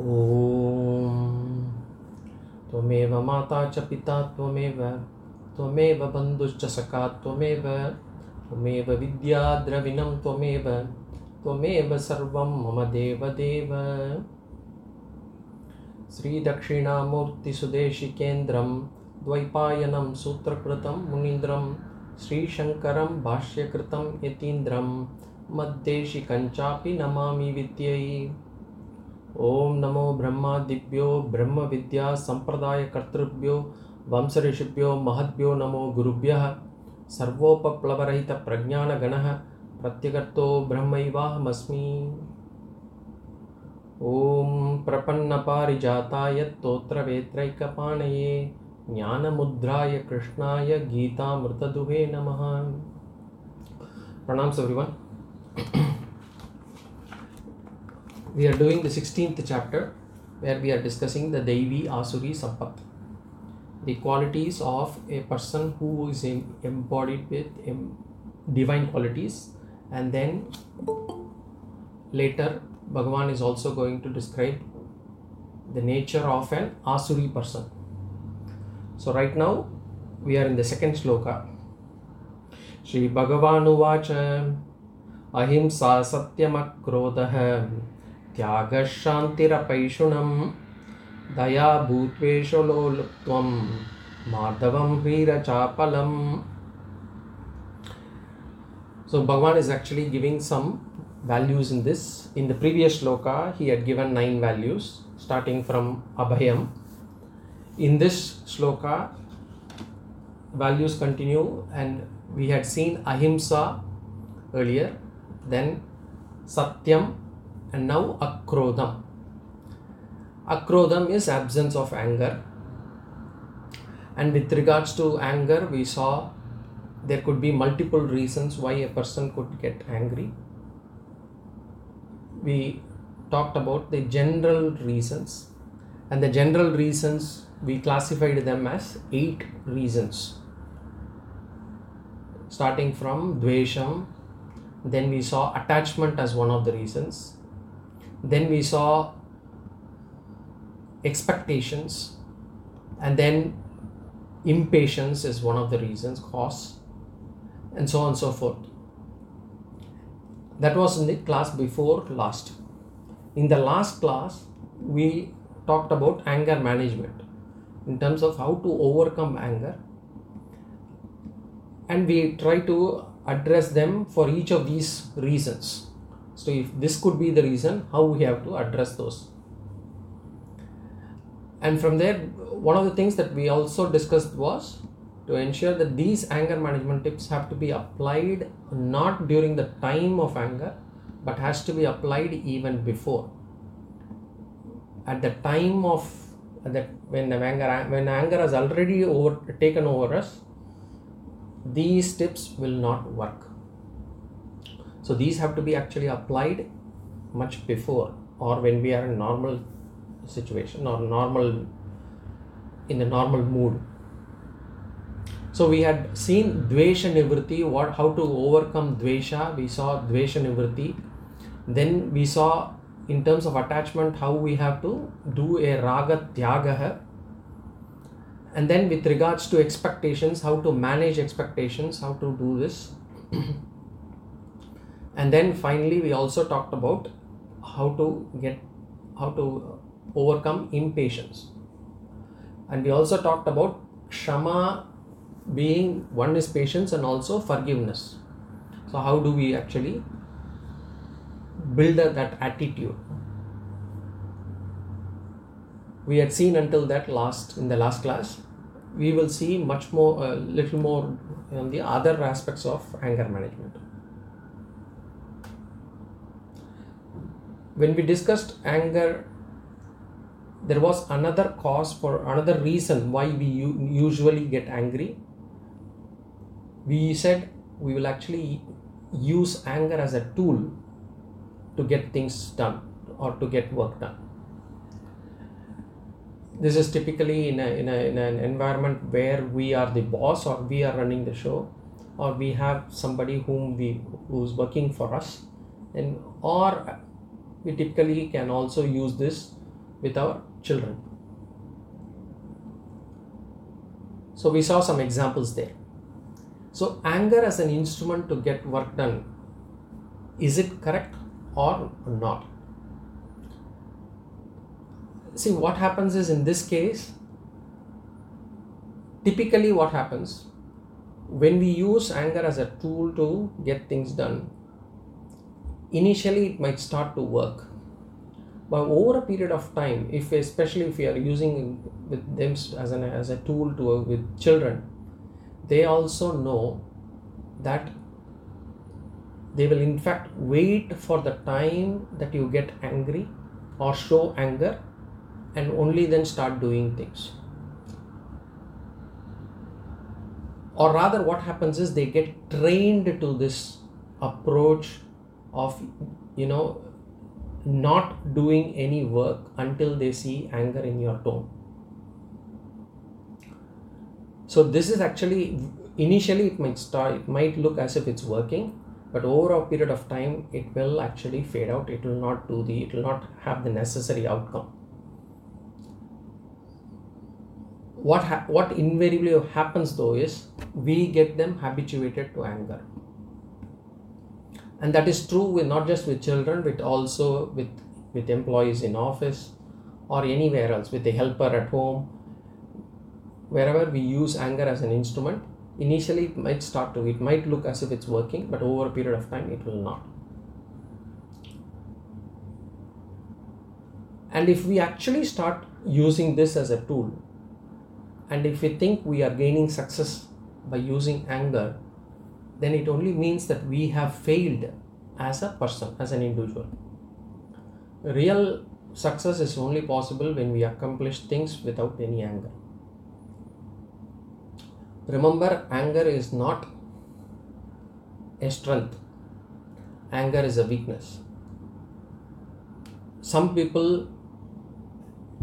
ॐ त्वमेव माता च पिता त्वमेव त्वमेव बन्धुश्च सखा त्वमेव त्वमेव विद्या द्रविणं त्वमेव त्वमेव सर्वं मम देवदेव। श्रीदक्षिणामूर्तिसुदेशिकेन्द्रं, द्वैपायनं सूत्रकृतं मुनीन्द्रं, श्रीशङ्करं भाष्यकृतं यतीन्द्रं मद्देशिकञ्चापि नमामि विद्यै। ओम नमो ब्रह्मादिभ्यो ब्रह्म विद्या संप्रदाय कर्तृभ्यो वंश ऋषिभ्यो महद्यो नमो गुरुभ्य सर्वोपप्लवरहित प्रज्ञानगण प्रत्यगर्तो ब्रह्मैवाहमस्मि। ॐ प्रपन्नपारिजाताय ज्ञान ज्ञानमुद्राय कृष्णाय गीतामृतदुहे नमः। प्रणाम everyone we are doing the 16th chapter where we are discussing the Devi Asuri Sampat. The qualities of a person who is em- embodied with em- divine qualities, and then later Bhagavan is also going to describe the nature of an Asuri person. So, right now we are in the second sloka. Shri Bhagavanuvach अहिंसा सत्यमक्रोधः त्यागशान्तिरपैषुणं दया भूत्वेषु लोलुत्वं माधवं so Bhagavan is actually giving some values in this in the previous shloka he had given nine values starting from अभयम् in this shloka values continue and we had seen ahimsa earlier then सत्यं and now Akrodham. Akrodham is absence of anger. And with regards to anger, we saw there could be multiple reasons why a person could get angry. We talked about the general reasons, and the general reasons we classified them as eight reasons. Starting from Dvesham, then we saw attachment as one of the reasons, then we saw expectations, and then impatience is one of the reasons, cause, and so on and so forth. That was in the class before last. In the last class, we talked about anger management in terms of how to overcome anger, and we try to address them for each of these reasons. So, if this could be the reason, how we have to address those. And from there one of the things that we also discussed was to ensure that these anger management tips have to be applied not during the time of anger but has to be applied even before. At the time of that when the anger when anger has already over taken over us these tips will not work so these have to be actually applied much before or when we are in normal situation or normal in a normal mood. So we had seen dvesha nivritti what how to overcome dvesha. We saw dvesha nivritti then we saw in terms of attachment how we have to do a raga tyagah and then with regards to expectations how to manage expectations how to do this and then finally we also talked about how to get how to overcome impatience. And we also talked about Shama being one is patience and also forgiveness. So, how do we actually build that attitude? We had seen until that last in the last class. We will see much more, a little more on the other aspects of anger management. When we discussed anger there was another cause for another reason why we usually get angry. We said we will actually use anger as a tool to get things done or to get work done. This is typically in, a, in, a, in an environment where we are the boss or we are running the show or we have somebody whom we who's working for us and or we typically can also use this with our children. So we saw some examples there. So anger as an instrument to get work done, is it correct or not? See what happens is in this case, typically what happens when we use anger as a tool to get things done, initially it might start to work. But over a period of time if especially if we are using with them as an as a tool to work with children they also know that they will in fact wait for the time that you get angry or show anger and only then start doing things. Or rather what happens is they get trained to this approach of you know not doing any work until they see anger in your tone. So this is actually initially it might start it might look as if it's working but over a period of time it will actually fade out. It will not do the it will not have the necessary outcome. What ha- what invariably happens though is we get them habituated to anger and that is true with not just with children but also with with employees in office or anywhere else with a helper at home. Wherever we use anger as an instrument initially it might start to it might look as if it's working but over a period of time it will not. And if we actually start using this as a tool and if we think we are gaining success by using anger then it only means that we have failed as a person, as an individual. Real success is only possible when we accomplish things without any anger. Remember, anger is not a strength, anger is a weakness. Some people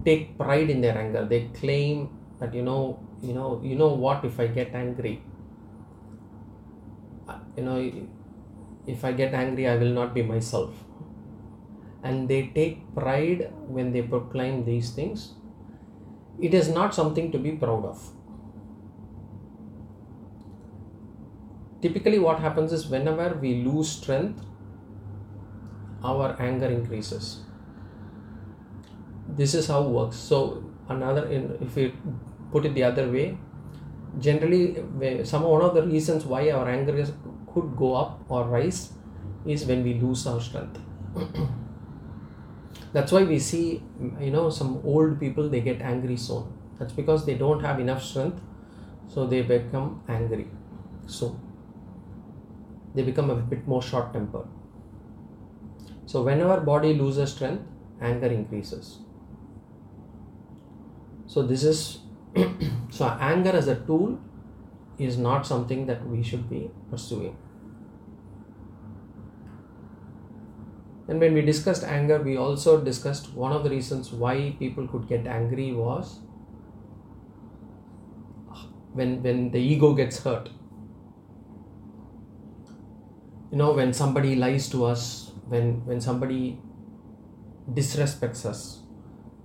take pride in their anger, they claim that you know, you know, you know what, if I get angry, you know if i get angry i will not be myself. And they take pride when they proclaim these things. It is not something to be proud of. Typically what happens is whenever we lose strength our anger increases. This is how it works. So another if we put it the other way generally some one of the reasons why our anger is could go up or rise is when we lose our strength. That's why we see you know some old people they get angry soon. That's because they don't have enough strength so they become angry so they become a bit more short tempered so whenever body loses strength anger increases. So this is so anger as a tool is not something that we should be pursuing. And when we discussed anger, we also discussed one of the reasons why people could get angry was when when the ego gets hurt. You know, when somebody lies to us, when when somebody disrespects us,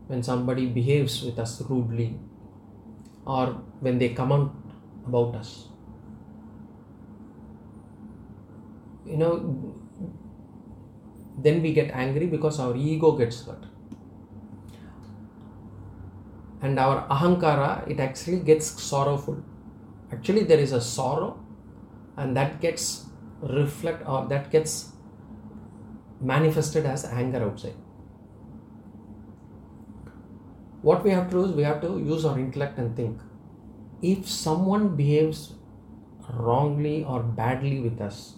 when somebody behaves with us rudely, or when they come out about us. You know, then we get angry because our ego gets hurt. And our ahankara, it actually gets sorrowful. Actually, there is a sorrow, and that gets reflect or that gets manifested as anger outside. What we have to do is we have to use our intellect and think if someone behaves wrongly or badly with us,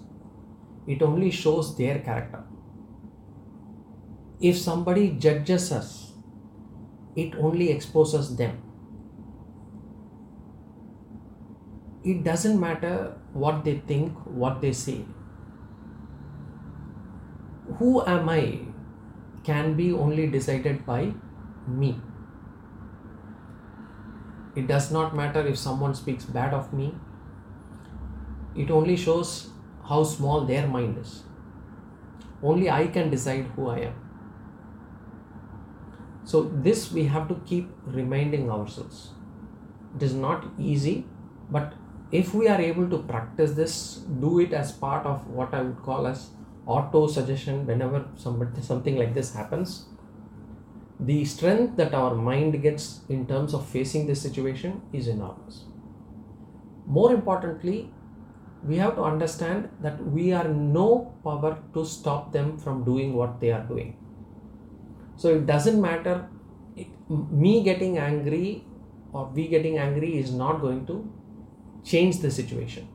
it only shows their character. If somebody judges us, it only exposes them. It doesn't matter what they think, what they say. Who am I can be only decided by me. It does not matter if someone speaks bad of me. It only shows how small their mind is. Only I can decide who I am. So, this we have to keep reminding ourselves. It is not easy, but if we are able to practice this, do it as part of what I would call as auto suggestion whenever somebody something like this happens the strength that our mind gets in terms of facing this situation is enormous more importantly we have to understand that we are no power to stop them from doing what they are doing so it doesn't matter it, me getting angry or we getting angry is not going to change the situation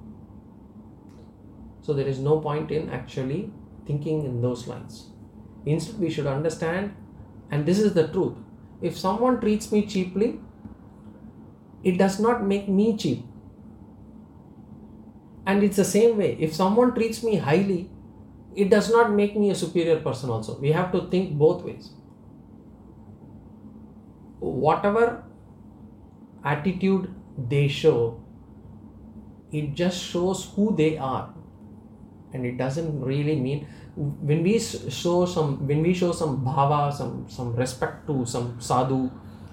so there is no point in actually thinking in those lines. Instead, we should understand, and this is the truth if someone treats me cheaply, it does not make me cheap. And it's the same way. If someone treats me highly, it does not make me a superior person, also. We have to think both ways. Whatever attitude they show, it just shows who they are. And it doesn't really mean when we show some when we show some bhava some some respect to some sadhu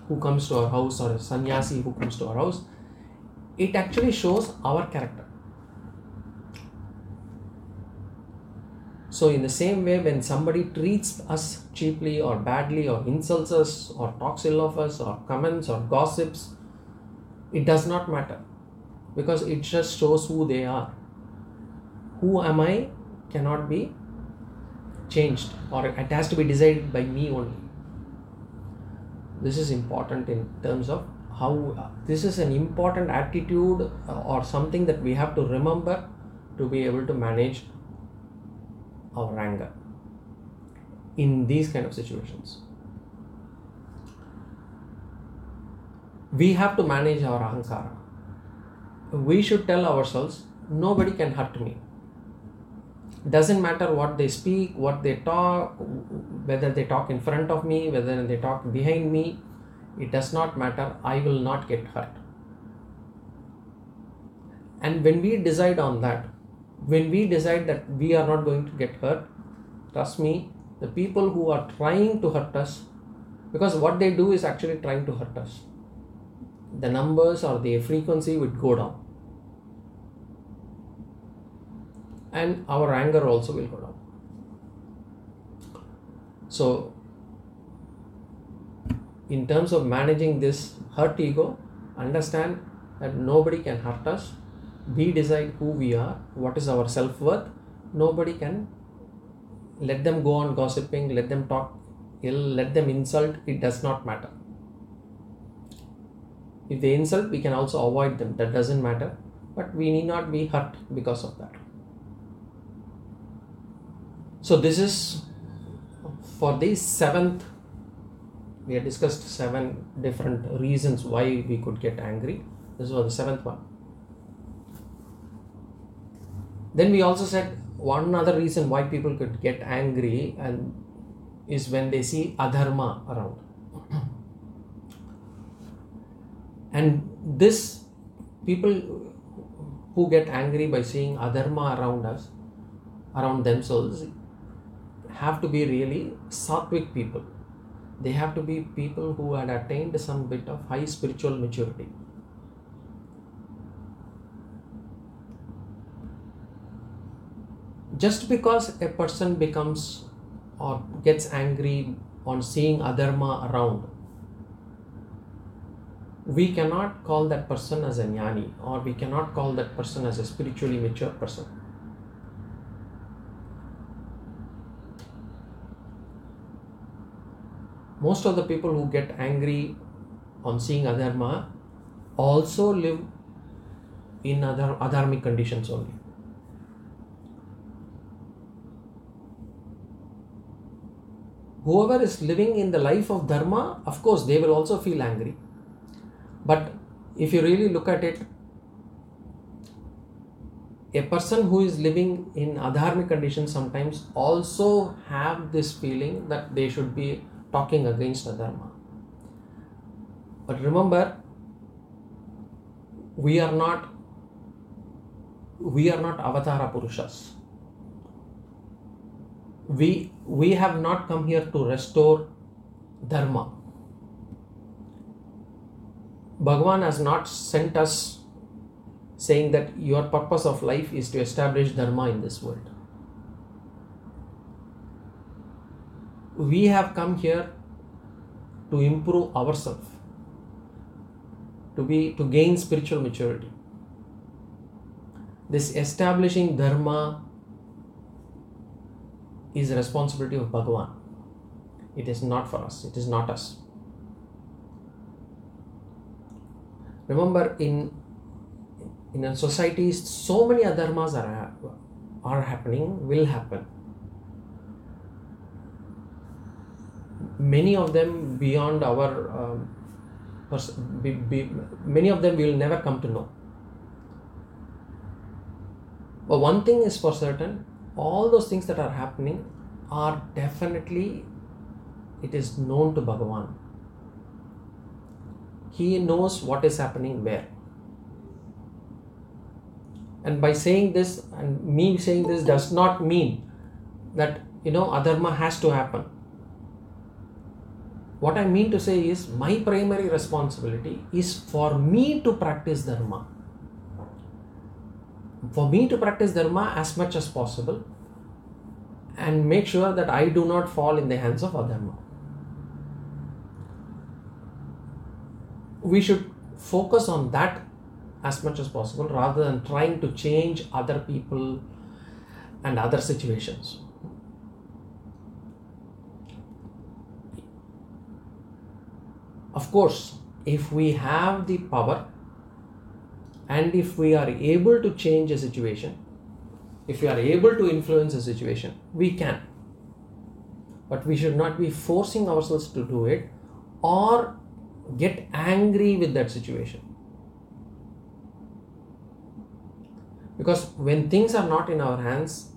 who comes to our house or a sannyasi who comes to our house it actually shows our character so in the same way when somebody treats us cheaply or badly or insults us or talks ill of us or comments or gossips it does not matter because it just shows who they are who am I cannot be changed or it has to be decided by me only. This is important in terms of how this is an important attitude or something that we have to remember to be able to manage our anger in these kind of situations. We have to manage our ahankara. We should tell ourselves, nobody can hurt me doesn't matter what they speak what they talk whether they talk in front of me whether they talk behind me it does not matter i will not get hurt and when we decide on that when we decide that we are not going to get hurt trust me the people who are trying to hurt us because what they do is actually trying to hurt us the numbers or the frequency would go down and our anger also will go down. So, in terms of managing this hurt ego, understand that nobody can hurt us. We decide who we are, what is our self worth. Nobody can let them go on gossiping, let them talk ill, let them insult, it does not matter. If they insult, we can also avoid them, that doesn't matter, but we need not be hurt because of that. So this is for the seventh. We had discussed seven different reasons why we could get angry. This was the seventh one. Then we also said one other reason why people could get angry and is when they see adharma around. and this people who get angry by seeing adharma around us around themselves have to be really sattvic people. They have to be people who had attained some bit of high spiritual maturity. Just because a person becomes or gets angry on seeing adharma around, we cannot call that person as a jnani or we cannot call that person as a spiritually mature person most of the people who get angry on seeing adharma also live in other adharmic conditions only. Whoever is living in the life of dharma, of course, they will also feel angry. But if you really look at it, a person who is living in adharmic conditions sometimes also have this feeling that they should be talking against the dharma. But remember, we are not we are not avatara purushas. We we have not come here to restore dharma. Bhagavan has not sent us saying that your purpose of life is to establish dharma in this world. We have come here to improve ourselves, to be to gain spiritual maturity. This establishing dharma is responsibility of Bhagavan. It is not for us, it is not us. Remember, in in a society, so many adharmas are, are happening, will happen. Many of them beyond our, um, pers- be, be, many of them we will never come to know. But one thing is for certain, all those things that are happening are definitely, it is known to Bhagavan. He knows what is happening where. And by saying this, and me saying this does not mean that, you know, adharma has to happen. What I mean to say is, my primary responsibility is for me to practice dharma. For me to practice dharma as much as possible and make sure that I do not fall in the hands of adharma. We should focus on that as much as possible rather than trying to change other people and other situations. Of course, if we have the power and if we are able to change a situation, if we are able to influence a situation, we can. But we should not be forcing ourselves to do it or get angry with that situation. Because when things are not in our hands,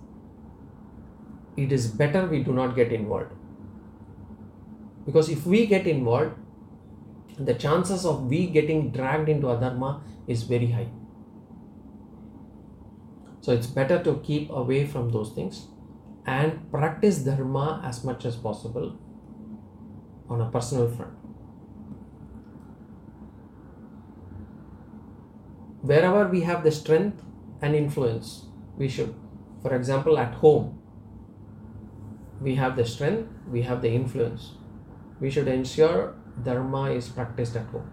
it is better we do not get involved. Because if we get involved, the chances of we getting dragged into adharma is very high. So it's better to keep away from those things and practice dharma as much as possible on a personal front. Wherever we have the strength and influence, we should. For example, at home, we have the strength, we have the influence. We should ensure dharma is practiced at home.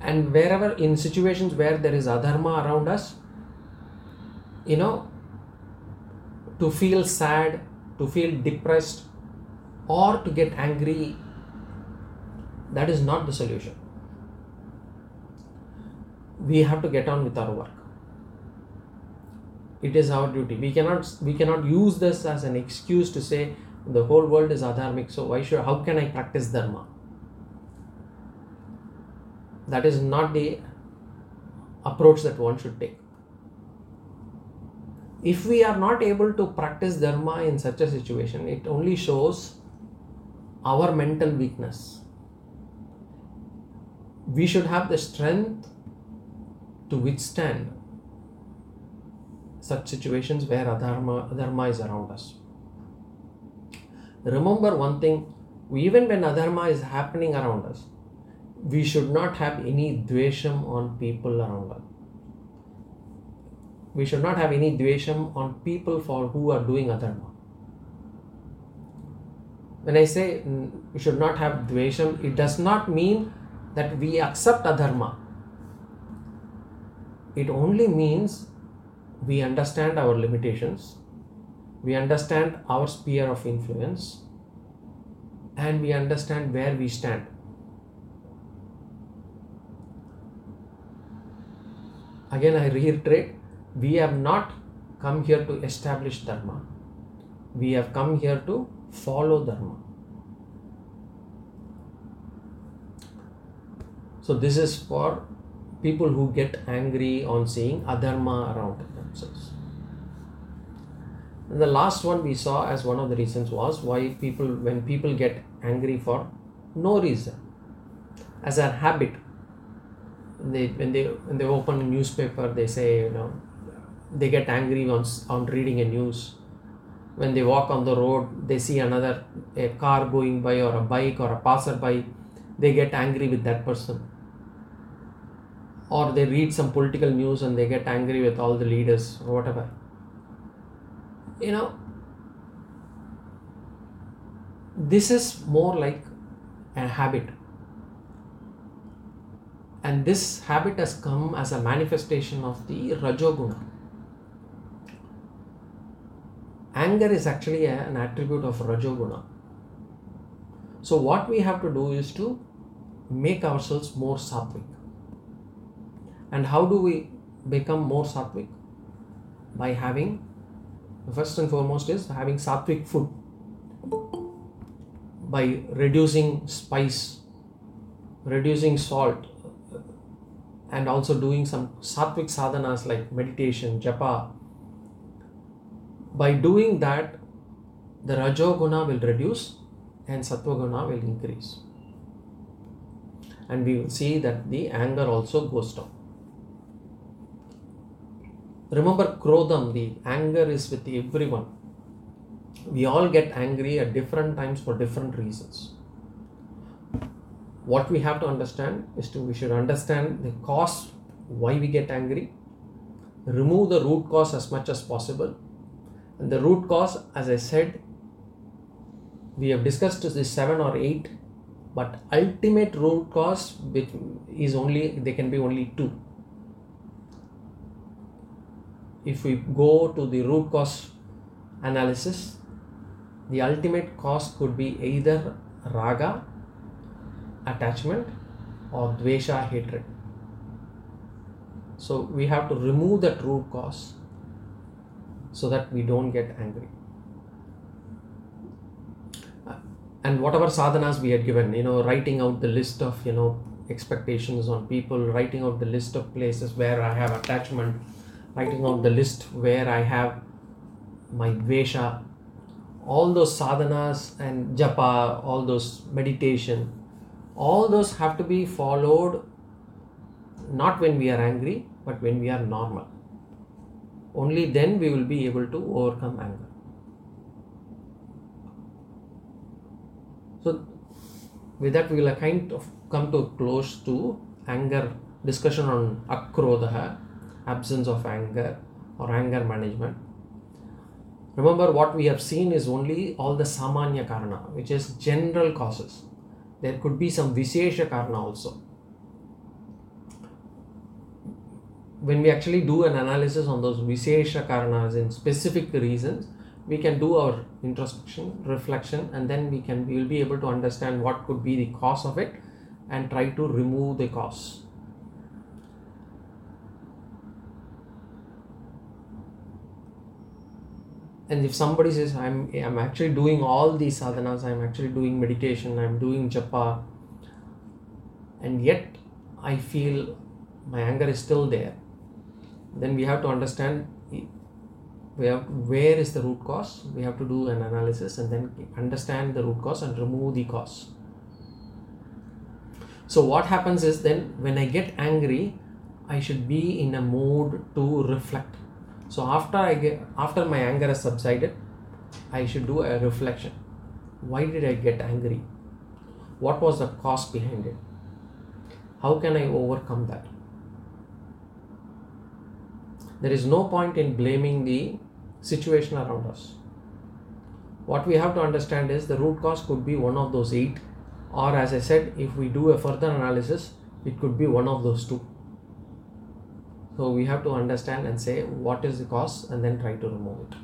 And wherever in situations where there is adharma around us, you know, to feel sad, to feel depressed, or to get angry, that is not the solution. We have to get on with our work it is our duty. We cannot we cannot use this as an excuse to say the whole world is adharmic so why should how can i practice dharma? That is not the approach that one should take. If we are not able to practice dharma in such a situation it only shows our mental weakness. We should have the strength to withstand such situations where adharma, adharma is around us. Remember one thing even when adharma is happening around us, we should not have any dvesham on people around us. We should not have any dvesham on people for who are doing adharma. When I say we should not have dvesham, it does not mean that we accept adharma. It only means we understand our limitations, we understand our sphere of influence, and we understand where we stand. Again, I reiterate we have not come here to establish Dharma, we have come here to follow Dharma. So, this is for people who get angry on seeing adharma around themselves. And the last one we saw as one of the reasons was why people, when people get angry for no reason, as a habit, they when they when they open a newspaper, they say you know they get angry on on reading a news. When they walk on the road, they see another a car going by or a bike or a passerby they get angry with that person or they read some political news and they get angry with all the leaders or whatever. You know this is more like a habit. And this habit has come as a manifestation of the rajoguna. Anger is actually a- an attribute of rajoguna. So what we have to do is to make ourselves more sattvic and how do we become more sattvic? By having first and foremost is having sattvic food. By reducing spice reducing salt and also doing some sattvic sadhanas like meditation japa. By doing that the rajoguna will reduce and sattva will increase. And we will see that the anger also goes down remember krodham the anger is with everyone. We all get angry at different times for different reasons. What we have to understand is to we should understand the cause why we get angry. Remove the root cause as much as possible. And the root cause as i said we have discussed this seven or eight but ultimate root cause which is only they can be only two if we go to the root cause analysis the ultimate cause could be either raga attachment or dvesha hatred. So we have to remove that root cause so that we don't get angry. Uh, and whatever sadhanas we had given you know writing out the list of you know expectations on people writing out the list of places where i have attachment writing out the list where i have my dvesha all those sadhanas and japa all those meditation all those have to be followed not when we are angry but when we are normal. Only then we will be able to overcome anger. So with that we will kind of come to close to anger discussion on akrodha absence of anger or anger management. Remember what we have seen is only all the samanya karana which is general causes. There could be some vishesha karana also. When we actually do an analysis on those vishesha karanas in specific reasons we can do our introspection reflection and then we can we will be able to understand what could be the cause of it and try to remove the cause and if somebody says i'm i'm actually doing all these sadhanas i'm actually doing meditation i'm doing japa and yet i feel my anger is still there then we have to understand we have where is the root cause? We have to do an analysis and then understand the root cause and remove the cause. So what happens is then when i get angry i should be in a mood to reflect so after i get after my anger has subsided i should do a reflection. Why did i get angry? What was the cause behind it? How can i overcome that? There is no point in blaming the situation around us. What we have to understand is the root cause could be one of those eight or as i said if we do a further analysis it could be one of those two so we have to understand and say what is the cause and then try to remove it.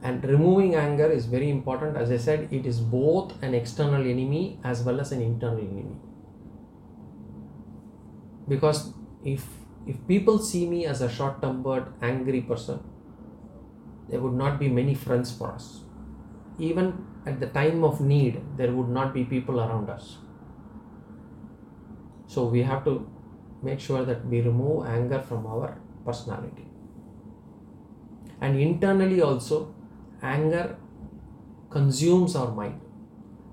And removing anger is very important. As i said it is both an external enemy as well as an internal enemy. Because if if people see me as a short tempered angry person there would not be many friends for us. Even at the time of need there would not be people around us. So we have to make sure that we remove anger from our personality. And internally also anger consumes our mind.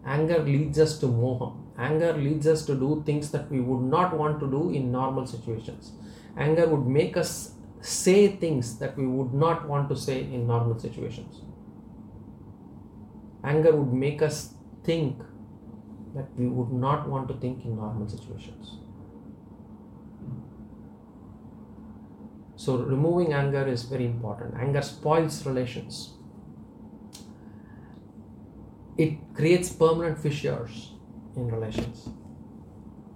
Anger leads us to moha anger leads us to do things that we would not want to do in normal situations. Anger would make us say things that we would not want to say in normal situations. Anger would make us think that we would not want to think in normal situations. So, removing anger is very important. Anger spoils relations, it creates permanent fissures in relations.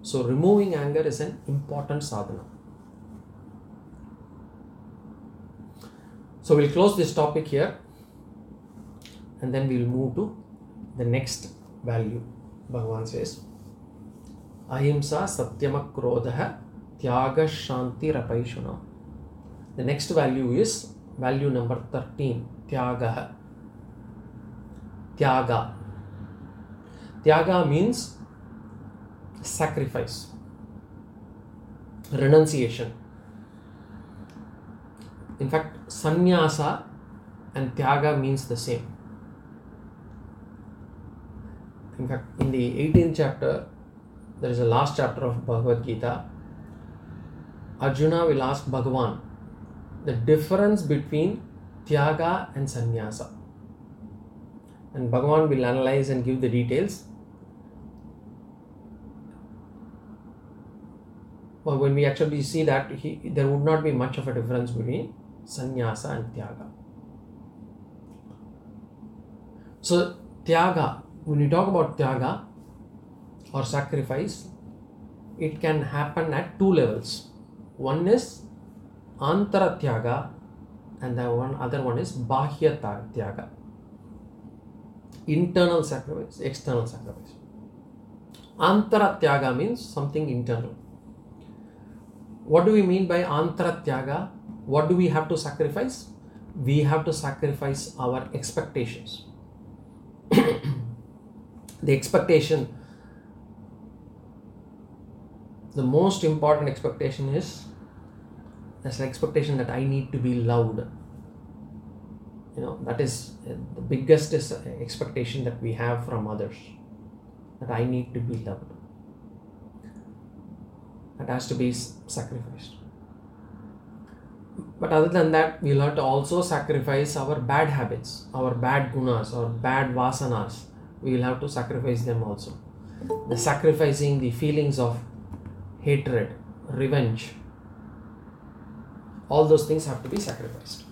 So, removing anger is an important sadhana. So, we'll close this topic here and then we'll move to the next value. Bhagavan says, Ahimsa Satyam Akrodha Tyaga Shantir Apaishuna. The next value is value number 13 Tyaga. Tyaga. Tyaga means sacrifice, renunciation. In fact, sannyasa and tyaga means the same. In fact, in the 18th chapter, there is a last chapter of Bhagavad Gita. Arjuna will ask Bhagavan the difference between tyaga and sannyasa. And Bhagavan will analyze and give the details. But when we actually see that, he, there would not be much of a difference between sannyasa and tyaga. So, tyaga, when you talk about tyaga or sacrifice, it can happen at two levels. One is antara tyaga, and the one other one is bahya tyaga. Internal sacrifice, external sacrifice. Antara tyaga means something internal. What do we mean by antara tyaga? What do we have to sacrifice? We have to sacrifice our expectations. the expectation, the most important expectation is there's an expectation that I need to be loved. You know, that is uh, the biggest is uh, expectation that we have from others that I need to be loved. That has to be sacrificed. But other than that, we'll have to also sacrifice our bad habits, our bad gunas, our bad vasanas. We will have to sacrifice them also. The sacrificing the feelings of hatred, revenge, all those things have to be sacrificed.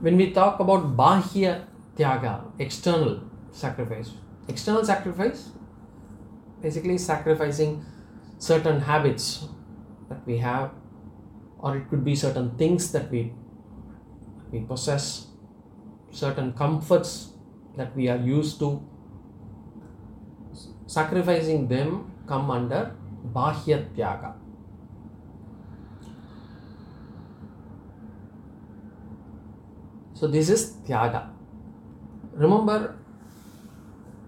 When we talk about Bahya Tyaga, external sacrifice, external sacrifice basically sacrificing certain habits that we have, or it could be certain things that we, we possess, certain comforts that we are used to. Sacrificing them come under Bahya Tyaga. So this is Tyaga. Remember,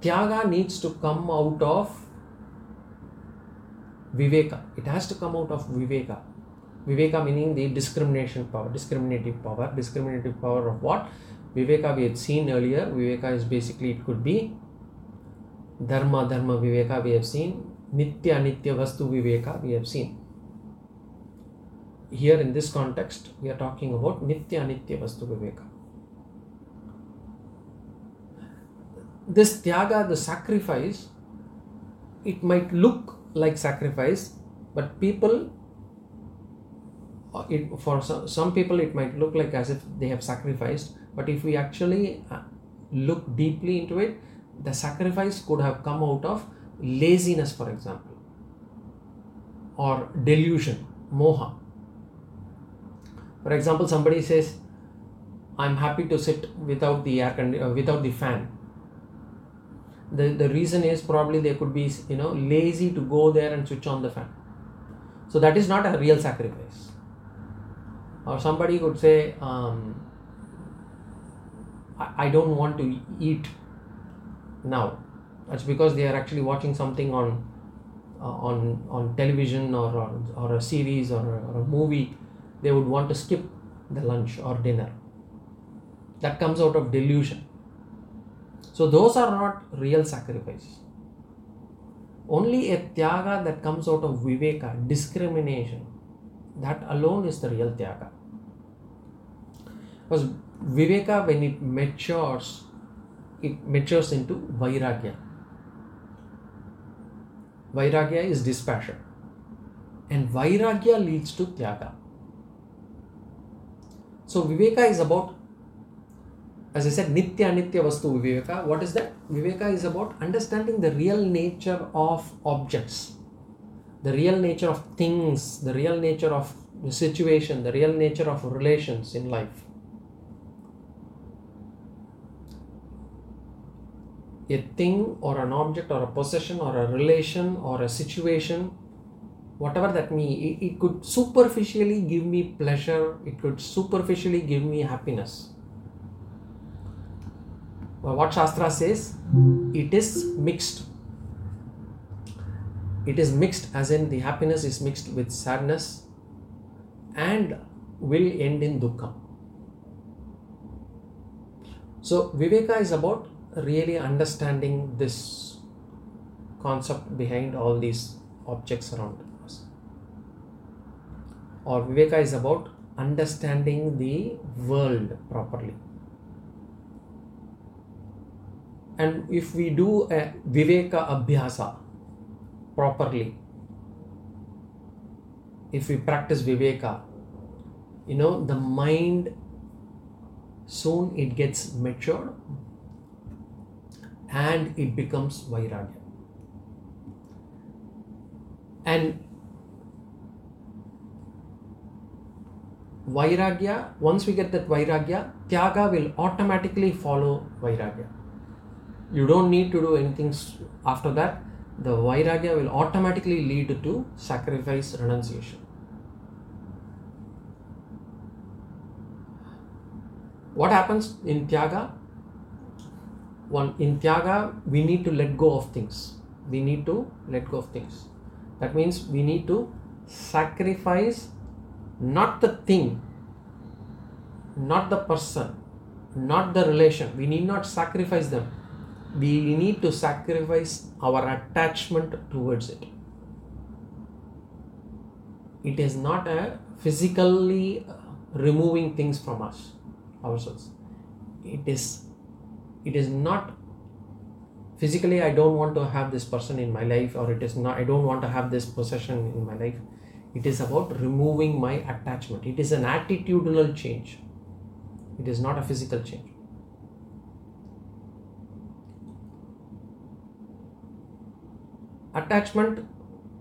Tyaga needs to come out of Viveka. It has to come out of Viveka. Viveka meaning the discrimination power, discriminative power. Discriminative power of what? Viveka we had seen earlier. Viveka is basically, it could be Dharma, Dharma, Viveka we have seen. Nitya, Nitya, Vastu, Viveka we have seen. Here in this context, we are talking about Nitya, Nitya, Vastu, Viveka. This Tyaga, the sacrifice, it might look like sacrifice, but people it, for some, some people it might look like as if they have sacrificed but if we actually uh, look deeply into it the sacrifice could have come out of laziness for example or delusion moha. For example somebody says i'm happy to sit without the air con- uh, without the fan the, the reason is probably they could be you know lazy to go there and switch on the fan. So that is not a real sacrifice. Or somebody could say um, I, I don't want to eat now. That's because they are actually watching something on uh, on on television or, or, or a series or or a movie. They would want to skip the lunch or dinner. That comes out of delusion so those are not real sacrifice only a tyaga that comes out of viveka discrimination that alone is the real tyaga because Viveka, when it matures, it matures into Vairagya. Vairagya is dispassion. And Vairagya leads to Tyaga. So Viveka is about, as I said, Nitya Nitya Vastu Viveka. What is that? Viveka is about understanding the real nature of objects, the real nature of things, the real nature of the situation, the real nature of relations in life. A thing or an object or a possession or a relation or a situation whatever that means, it, it could superficially give me pleasure, it could superficially give me happiness. What Shastra says, it is mixed. It is mixed, as in the happiness is mixed with sadness and will end in dukkha. So, Viveka is about really understanding this concept behind all these objects around us. or Viveka is about understanding the world properly. And if we do a Viveka Abhyasa properly, if we practice Viveka, you know, the mind soon it gets matured and it becomes Vairagya. And Vairagya, once we get that Vairagya, Tyaga will automatically follow Vairagya. You don't need to do anything after that. The Vairagya will automatically lead to sacrifice, renunciation. What happens in Tyaga? One in Tyaga, we need to let go of things. We need to let go of things. That means we need to sacrifice not the thing, not the person, not the relation. We need not sacrifice them. We need to sacrifice our attachment towards it. It is not a physically uh, removing things from us, ourselves. It is it is not physically i don't want to have this person in my life or it is not i don't want to have this possession in my life it is about removing my attachment. It is an attitudinal change. It is not a physical change. Attachment,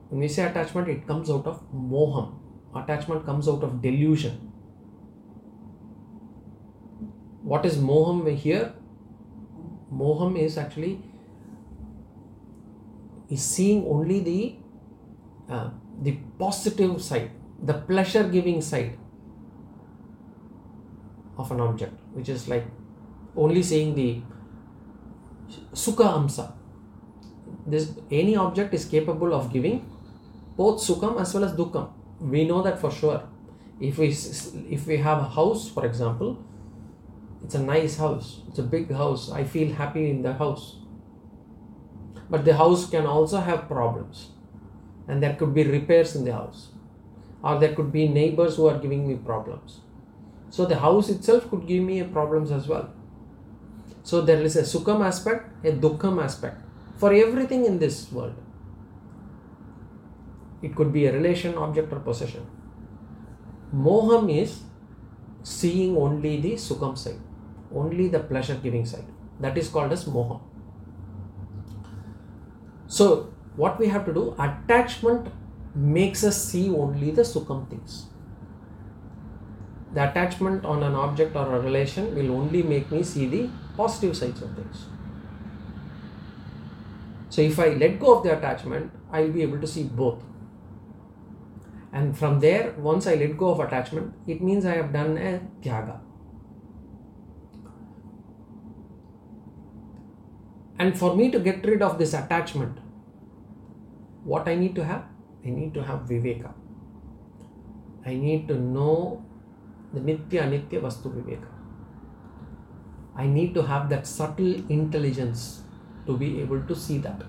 when we say attachment, it comes out of moham. Attachment comes out of delusion. What is moham here? Moham is actually is seeing only the uh, the positive side, the pleasure giving side of an object, which is like only seeing the sukha amsa. This any object is capable of giving both sukham as well as dukkham. We know that for sure. If we if we have a house, for example, it's a nice house. It's a big house. I feel happy in the house. But the house can also have problems and there could be repairs in the house or there could be neighbors who are giving me problems so the house itself could give me problems as well so there is a sukham aspect a dukkham aspect for everything in this world it could be a relation object or possession. Moham is seeing only the sukham side only the pleasure giving side. That is called as moham. So what we have to do attachment makes us see only the sukham things. The attachment on an object or a relation will only make me see the positive sides of things so if i let go of the attachment i'll be able to see both and from there once i let go of attachment it means i have done a tyaga and for me to get rid of this attachment what I need to have? I need to have Viveka. I need to know the Nitya Nitya Vastu Viveka. I need to have that subtle intelligence to be able to see that.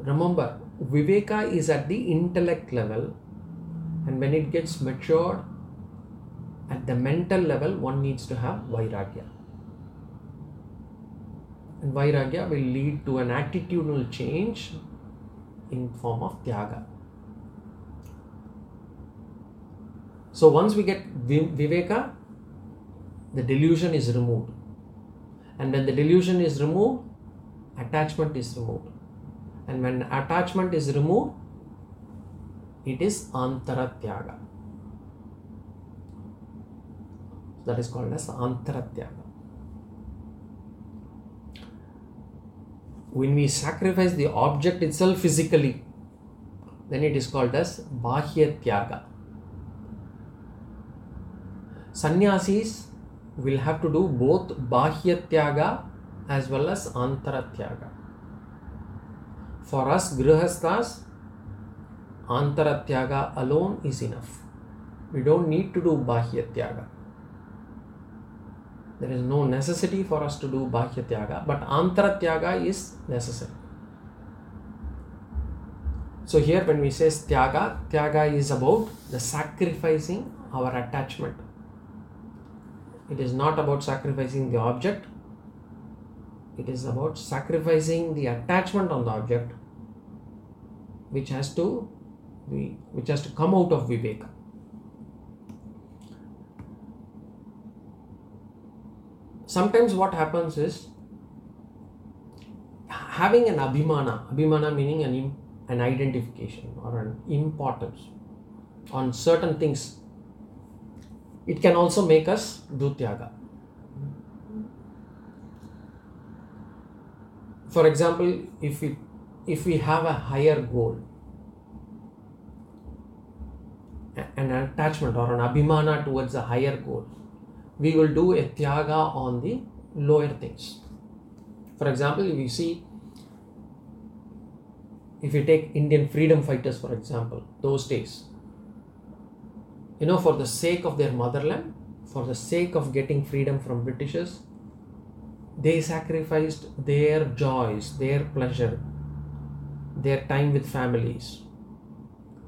Remember, Viveka is at the intellect level, and when it gets matured, at the mental level one needs to have vairagya and vairagya will lead to an attitudinal change in form of tyaga so once we get viveka the delusion is removed. And when the delusion is removed attachment is removed. And when attachment is removed it is antaratyaga. That is called as antaratyaga. When we sacrifice the object itself physically then it is called as bahya tyaga sannyasis will have to do both bahya tyaga as well as antara tyaga for us grihasthas antara tyaga alone is enough we don't need to do bahya tyaga there is no necessity for us to do Bahya Tyaga, but Antara Tyaga is necessary. So here when we say Tyaga, Tyaga is about the sacrificing our attachment. It is not about sacrificing the object. It is about sacrificing the attachment on the object which has to be which has to come out of Viveka. sometimes what happens is having an abhimana abhimana meaning an, an identification or an importance on certain things it can also make us do tyaga for example if we if we have a higher goal an attachment or an abhimana towards a higher goal we will do a tyaga on the lower things. For example, if you see, if you take Indian freedom fighters, for example, those days, you know, for the sake of their motherland, for the sake of getting freedom from Britishers, they sacrificed their joys, their pleasure, their time with families.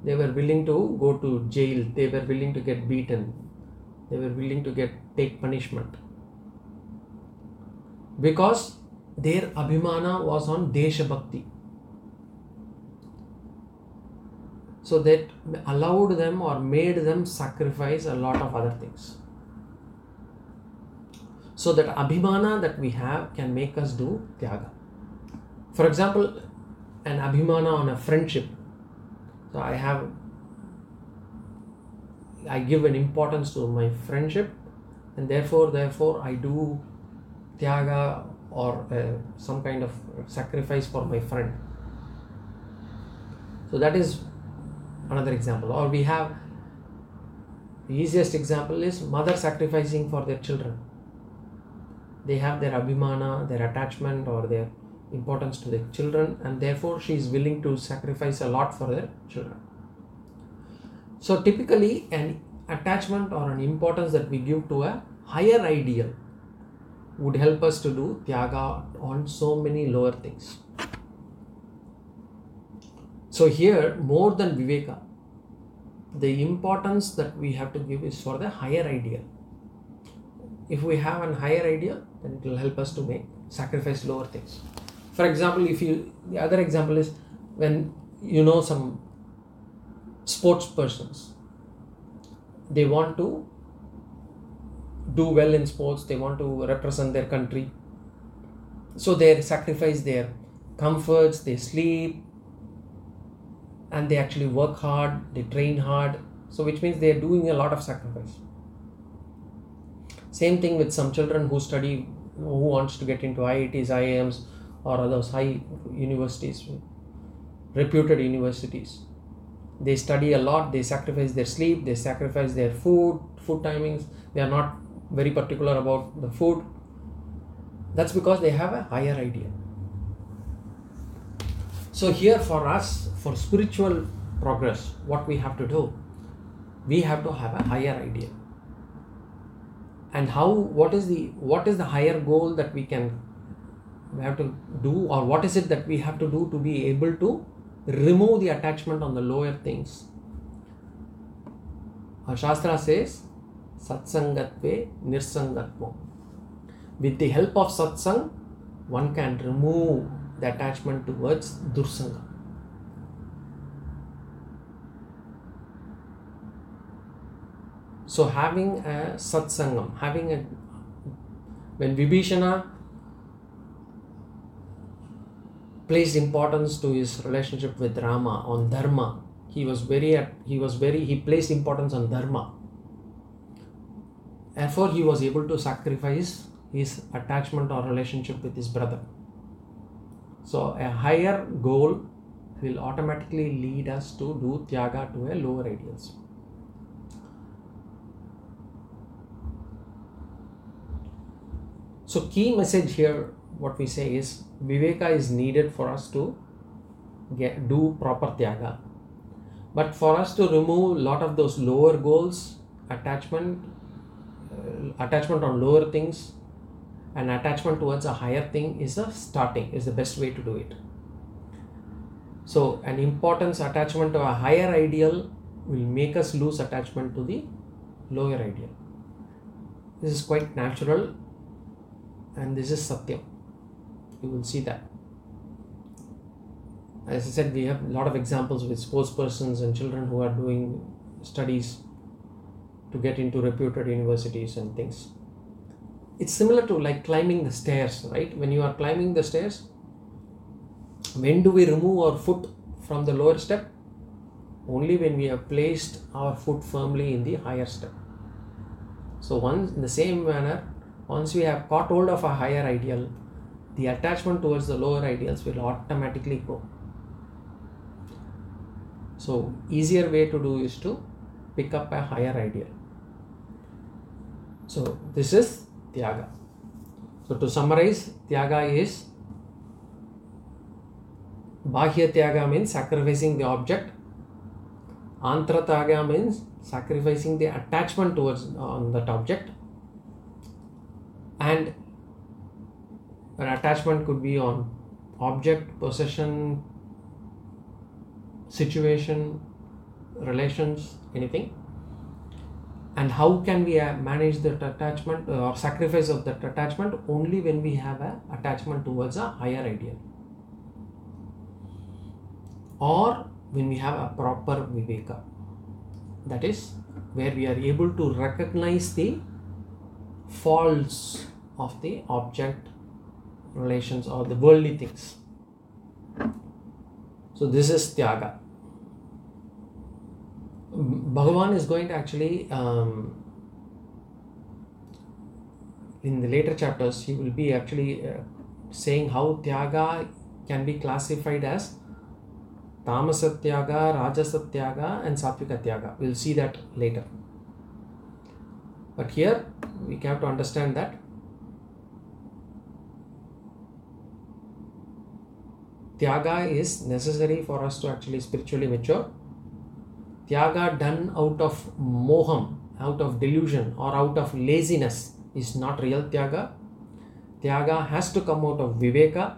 They were willing to go to jail, they were willing to get beaten, they were willing to get take punishment. Because their abhimana was on desha so that allowed them or made them sacrifice a lot of other things. So that abhimana that we have can make us do tyaga. For example an abhimana on a friendship. So i have I give an importance to my friendship, and therefore, therefore, I do tyaga or uh, some kind of sacrifice for my friend. So that is another example. Or we have the easiest example is mother sacrificing for their children. They have their abhimana, their attachment, or their importance to their children, and therefore she is willing to sacrifice a lot for their children. So typically an attachment or an importance that we give to a higher ideal would help us to do tyaga on so many lower things. So here more than viveka, the importance that we have to give is for the higher ideal. If we have an higher ideal, then it will help us to make sacrifice lower things. For example, if you the other example is when you know some sports persons they want to do well in sports they want to represent their country so they sacrifice their comforts they sleep and they actually work hard they train hard. So which means they are doing a lot of sacrifice. Same thing with some children who study who wants to get into iits iims or others high universities reputed universities. They study a lot they sacrifice their sleep they sacrifice their food food timings. They are not very particular about the food. That's because they have a higher idea so here for us for spiritual progress what we have to do we have to have a higher idea and how what is the what is the higher goal that we can we have to do or what is it that we have to do to be able to remove the attachment on the lower things. Our Shastra says Satsangatve nirsangatvam. With the help of satsang, one can remove the attachment towards dursanga. So having a satsangam, having a when Vibhishana placed importance to his relationship with Rama on dharma, he was very he was very he placed importance on dharma. Therefore, he was able to sacrifice his attachment or relationship with his brother. So, a higher goal will automatically lead us to do tyaga to a lower ideals. So, key message here, what we say is Viveka is needed for us to get do proper tyaga. But for us to remove a lot of those lower goals, attachment, uh, attachment on lower things, and attachment towards a higher thing is a starting, is the best way to do it. So, an importance attachment to a higher ideal will make us lose attachment to the lower ideal. This is quite natural and this is Satyam. You will see that. As I said, we have a lot of examples with sports persons and children who are doing studies to get into reputed universities and things. It's similar to like climbing the stairs, right? When you are climbing the stairs, when do we remove our foot from the lower step? Only when we have placed our foot firmly in the higher step. So, once in the same manner, once we have caught hold of a higher ideal, the attachment towards the lower ideals will automatically go. So, easier way to do is to pick up a higher ideal. So, this is Tyaga. So, to summarize, Tyaga is Bahya Tyaga means sacrificing the object. Antra Tyaga means sacrificing the attachment towards uh, on that object. And an attachment could be on object, possession, situation, relations, anything. And how can we uh, manage that attachment uh, or sacrifice of that attachment? Only when we have a attachment towards a higher ideal? Or when we have a proper viveka. That is where we are able to recognize the faults of the object relations or the worldly things. So this is tyaga bhagavan is going to actually um, in the later chapters he will be actually uh, saying how tyaga can be classified as Tamasatyaga, Rajasatyaga, and Satvikatyaga. We'll see that later. But here we have to understand that Tyaga is necessary for us to actually spiritually mature. Tyaga done out of moham, out of delusion, or out of laziness is not real Tyaga. Tyaga has to come out of Viveka,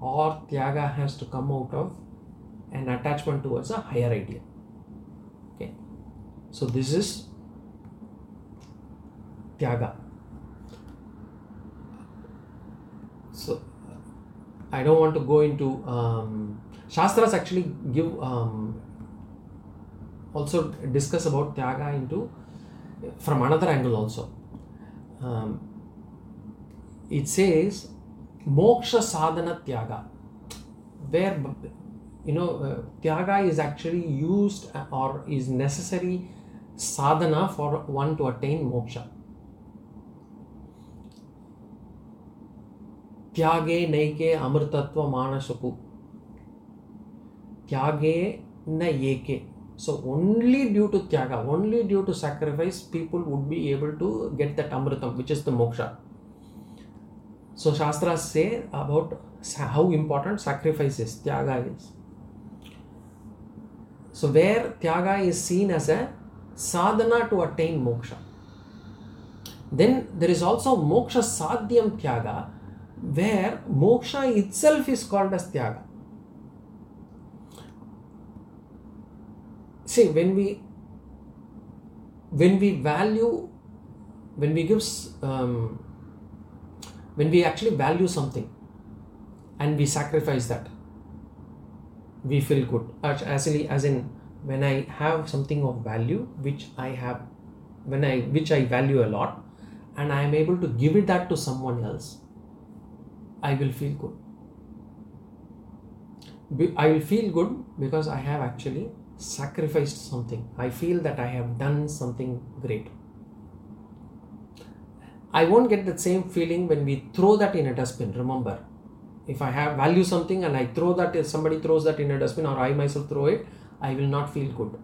or Tyaga has to come out of an attachment towards a higher ideal okay. So this is tyaga. So i don't want to go into um, shastras actually give um, also discuss about tyaga into from another angle also um, it says moksha sadhana tyaga where you know uh, tyaga is actually used or is necessary sadhana for one to attain moksha त्यागे नैके अमृतत्व मानसुकु त्यागे न eke so only due to tyaga only due to sacrifice people would be able to get that amritam which is the moksha so shastras say about how important sacrifice is tyaga is so, where Tyaga is seen as a sadhana to attain moksha. Then there is also moksha sadhyam Tyaga, where moksha itself is called as Tyaga. See, when we when we value when we give um, when we actually value something and we sacrifice that we feel good. As- as in when i have something of value which i have when i which i value a lot and i am able to give it that to someone else i will feel good. I will feel good because i have actually sacrificed something i feel that i have done something great I won't get that same feeling when we throw that in a dustbin. Remember, if I have value something and I throw that, if somebody throws that in a dustbin or I myself throw it, I will not feel good.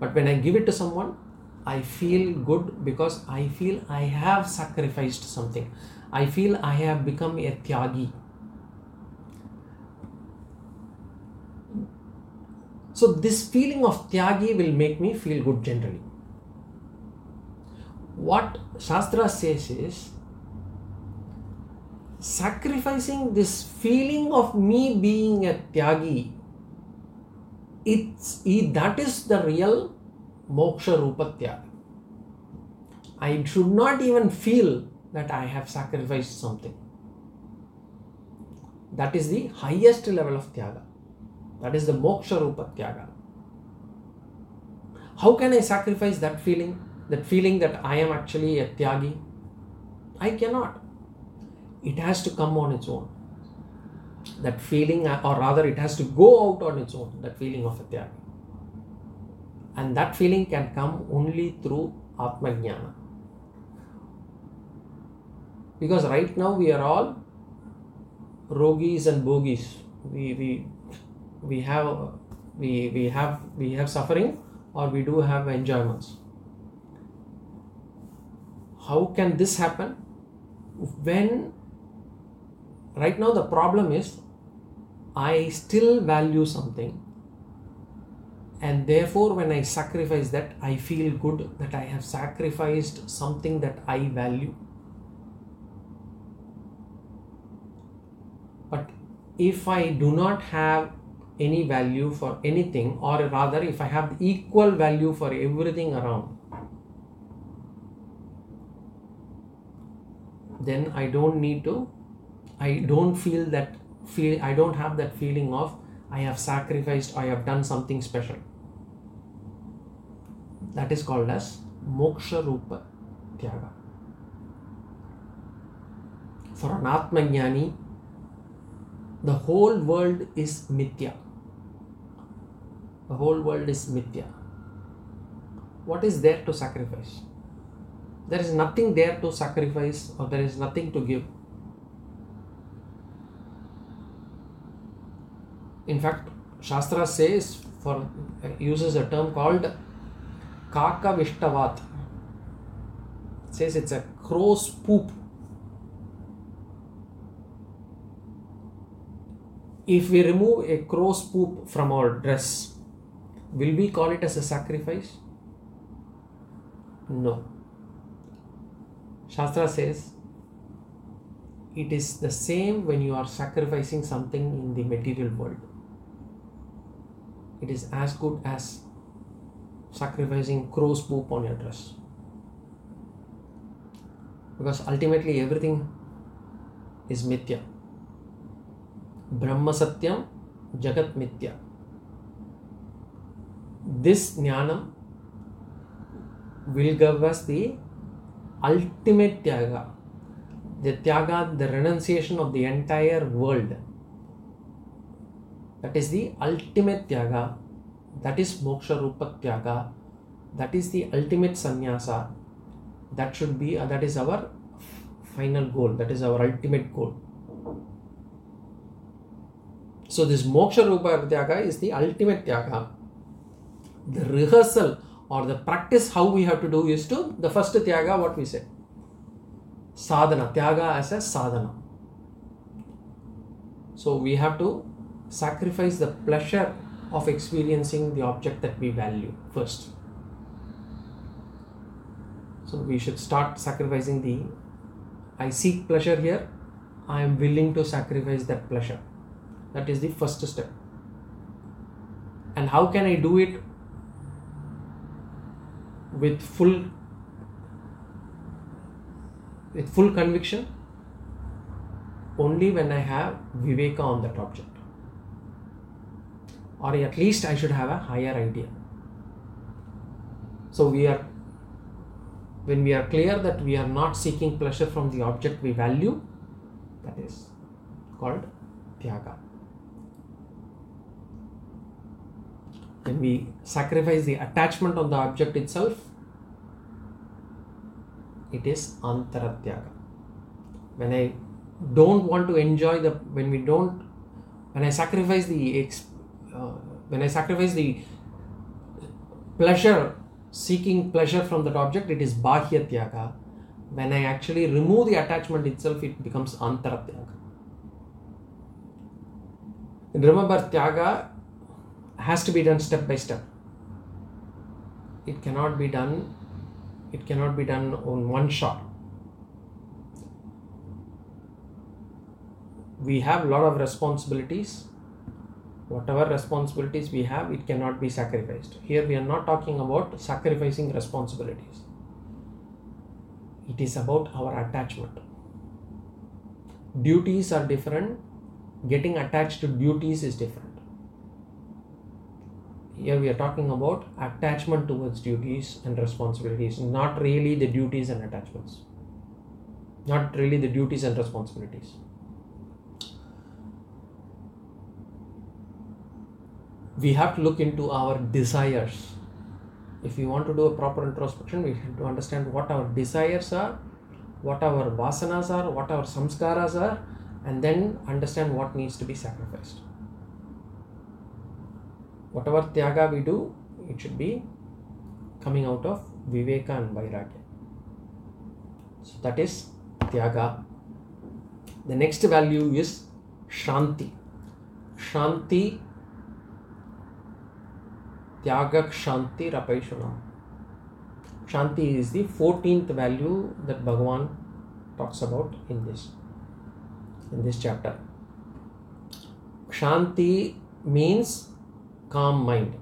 But when I give it to someone, I feel good because I feel I have sacrificed something. I feel I have become a tyagi. So, this feeling of tyagi will make me feel good generally what Shastra says is sacrificing this feeling of me being a tyagi, it's that is the real moksha rupa tyaga. I should not even feel that I have sacrificed something. That is the highest level of tyaga. That is the moksha rupa tyaga. How can I sacrifice that feeling? that feeling that I am actually a tyagi, I cannot. It has to come on its own. That feeling, or rather, it has to go out on its own, that feeling of a tyagi. And that feeling can come only through Atma Jnana. Because right now we are all rogis and bhogis. We, we, we have we, we have we have suffering or we do have enjoyments. How can this happen? When right now the problem is i still value something and therefore when i sacrifice that i feel good that i have sacrificed something that i value. But if i do not have any value for anything or rather if i have equal value for everything around then I don't need to, I don't feel that feel, I don't have that feeling of I have sacrificed, I have done something special. That is called as moksha rupa tyaga. For an Atmajnani, the whole world is mithya. The whole world is mithya. What is there to sacrifice? there is nothing there to sacrifice or there is nothing to give in fact shastra says for uh, uses a term called kaka vishtavat says it's a crow's poop if we remove a crow's poop from our dress will we call it as a sacrifice no Shastra says it is the same when you are sacrificing something in the material world. It is as good as sacrificing crow's poop on your dress. Because ultimately everything is mithya. Brahma Satyam, Jagat Mithya. This jnanam will give us the ultimate tyaga. The tyaga, the renunciation of the entire world. That is the ultimate tyaga. That is moksha rupa tyaga. That is the ultimate sannyasa. That should be, uh, that is our final goal. That is our ultimate goal. So this moksha rupa tyaga is the ultimate tyaga. The rehearsal or the practice how we have to do is to the first tyaga what we say? Sadhana. Tyaga as a sadhana. So we have to sacrifice the pleasure of experiencing the object that we value first. So we should start sacrificing the i seek pleasure here. I am willing to sacrifice that pleasure. That is the first step. And how can i do it with full with full conviction only when I have Viveka on that object. Or at least I should have a higher idea. So we are when we are clear that we are not seeking pleasure from the object we value, that is called Tyaga. When we sacrifice the attachment on the object itself, it is Antaratyaga. When I don't want to enjoy the, when we don't, when I sacrifice the, uh, when I sacrifice the pleasure, seeking pleasure from that object, it is Bahya Tyaga. When I actually remove the attachment itself, it becomes Antaratyaga. Remember, Tyaga has to be done step by step. It cannot be done. It cannot be done on one shot. We have a lot of responsibilities. Whatever responsibilities we have, it cannot be sacrificed. Here we are not talking about sacrificing responsibilities. It is about our attachment. Duties are different. Getting attached to duties is different here we are talking about attachment towards duties and responsibilities not really the duties and attachments. Not really the duties and responsibilities. We have to look into our desires. If we want to do a proper introspection we have to understand what our desires are what our vasanas are what our samskaras are and then understand what needs to be sacrificed whatever tyaga we do, it should be coming out of viveka and vairagya. So that is tyaga. The next value is shanti. Shanti, tyaga shantir apaishunam. Shanti is the 14th value that Bhagavan talks about in this in this chapter. Shanti means calm mind.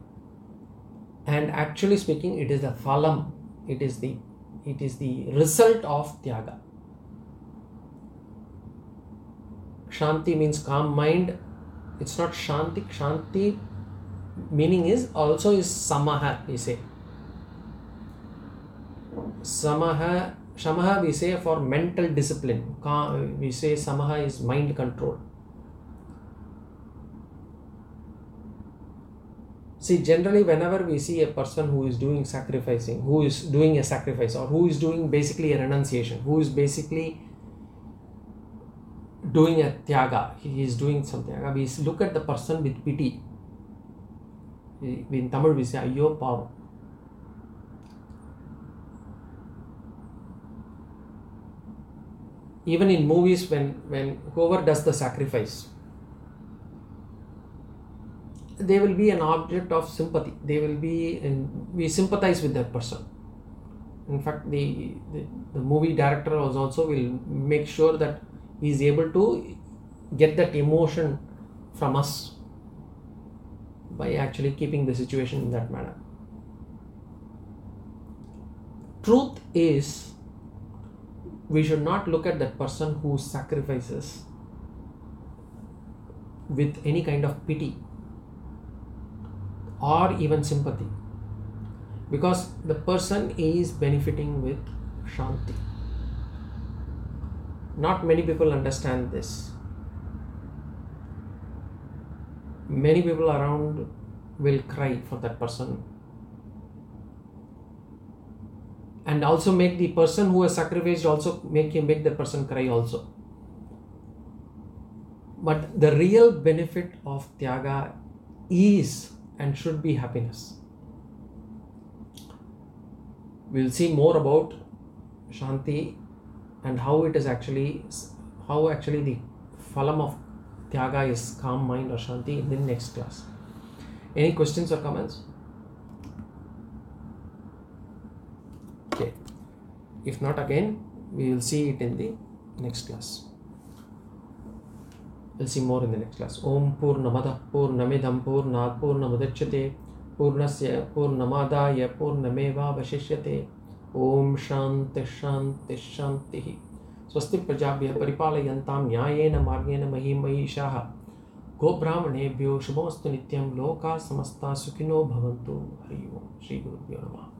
And actually speaking it is the phalam it is the it is the result of tyaga. Shanti means calm mind. It's not shanti. Shanti meaning is also is samaha we say. Samaha shamaha we say for mental discipline. We say samaha is mind control see generally whenever we see a person who is doing sacrificing who is doing a sacrifice or who is doing basically a renunciation who is basically doing a tyaga he is doing some tyaga we look at the person with pity. In tamil we say ayyo pavam even in movies when when whoever does the sacrifice they will be an object of sympathy. They will be in, we sympathize with that person. In fact the, the, the movie director also will make sure that he is able to get that emotion from us by actually keeping the situation in that manner. Truth is we should not look at that person who sacrifices with any kind of pity or even sympathy. Because the person is benefiting with shanti. Not many people understand this. Many people around will cry for that person. And also make the person who has sacrificed also make him make the person cry also. But the real benefit of tyaga is and should be happiness. We'll see more about Shanti and how it is actually, how actually the phalam of Tyaga is calm mind or Shanti in the next class. Any questions or comments? Okay. If not, again, we will see it in the next class. We'll see more in the next class. Om Purnamada Purnamidam Purnat Purnamudachyate Purnasya Purnamadaya Purnameva Vashishyate Om Shanti Shanti Shanti स्वस्ति प्रजाभ्यः परिपालयन्तां न्यायेन मार्गेण महीं महिषाः गोब्राह्मणेभ्यो शुभमस्तु नित्यं लोकाः समस्ताः सुखिनो भवन्तु हरि ओं श्रीगुरुभ्यो नमः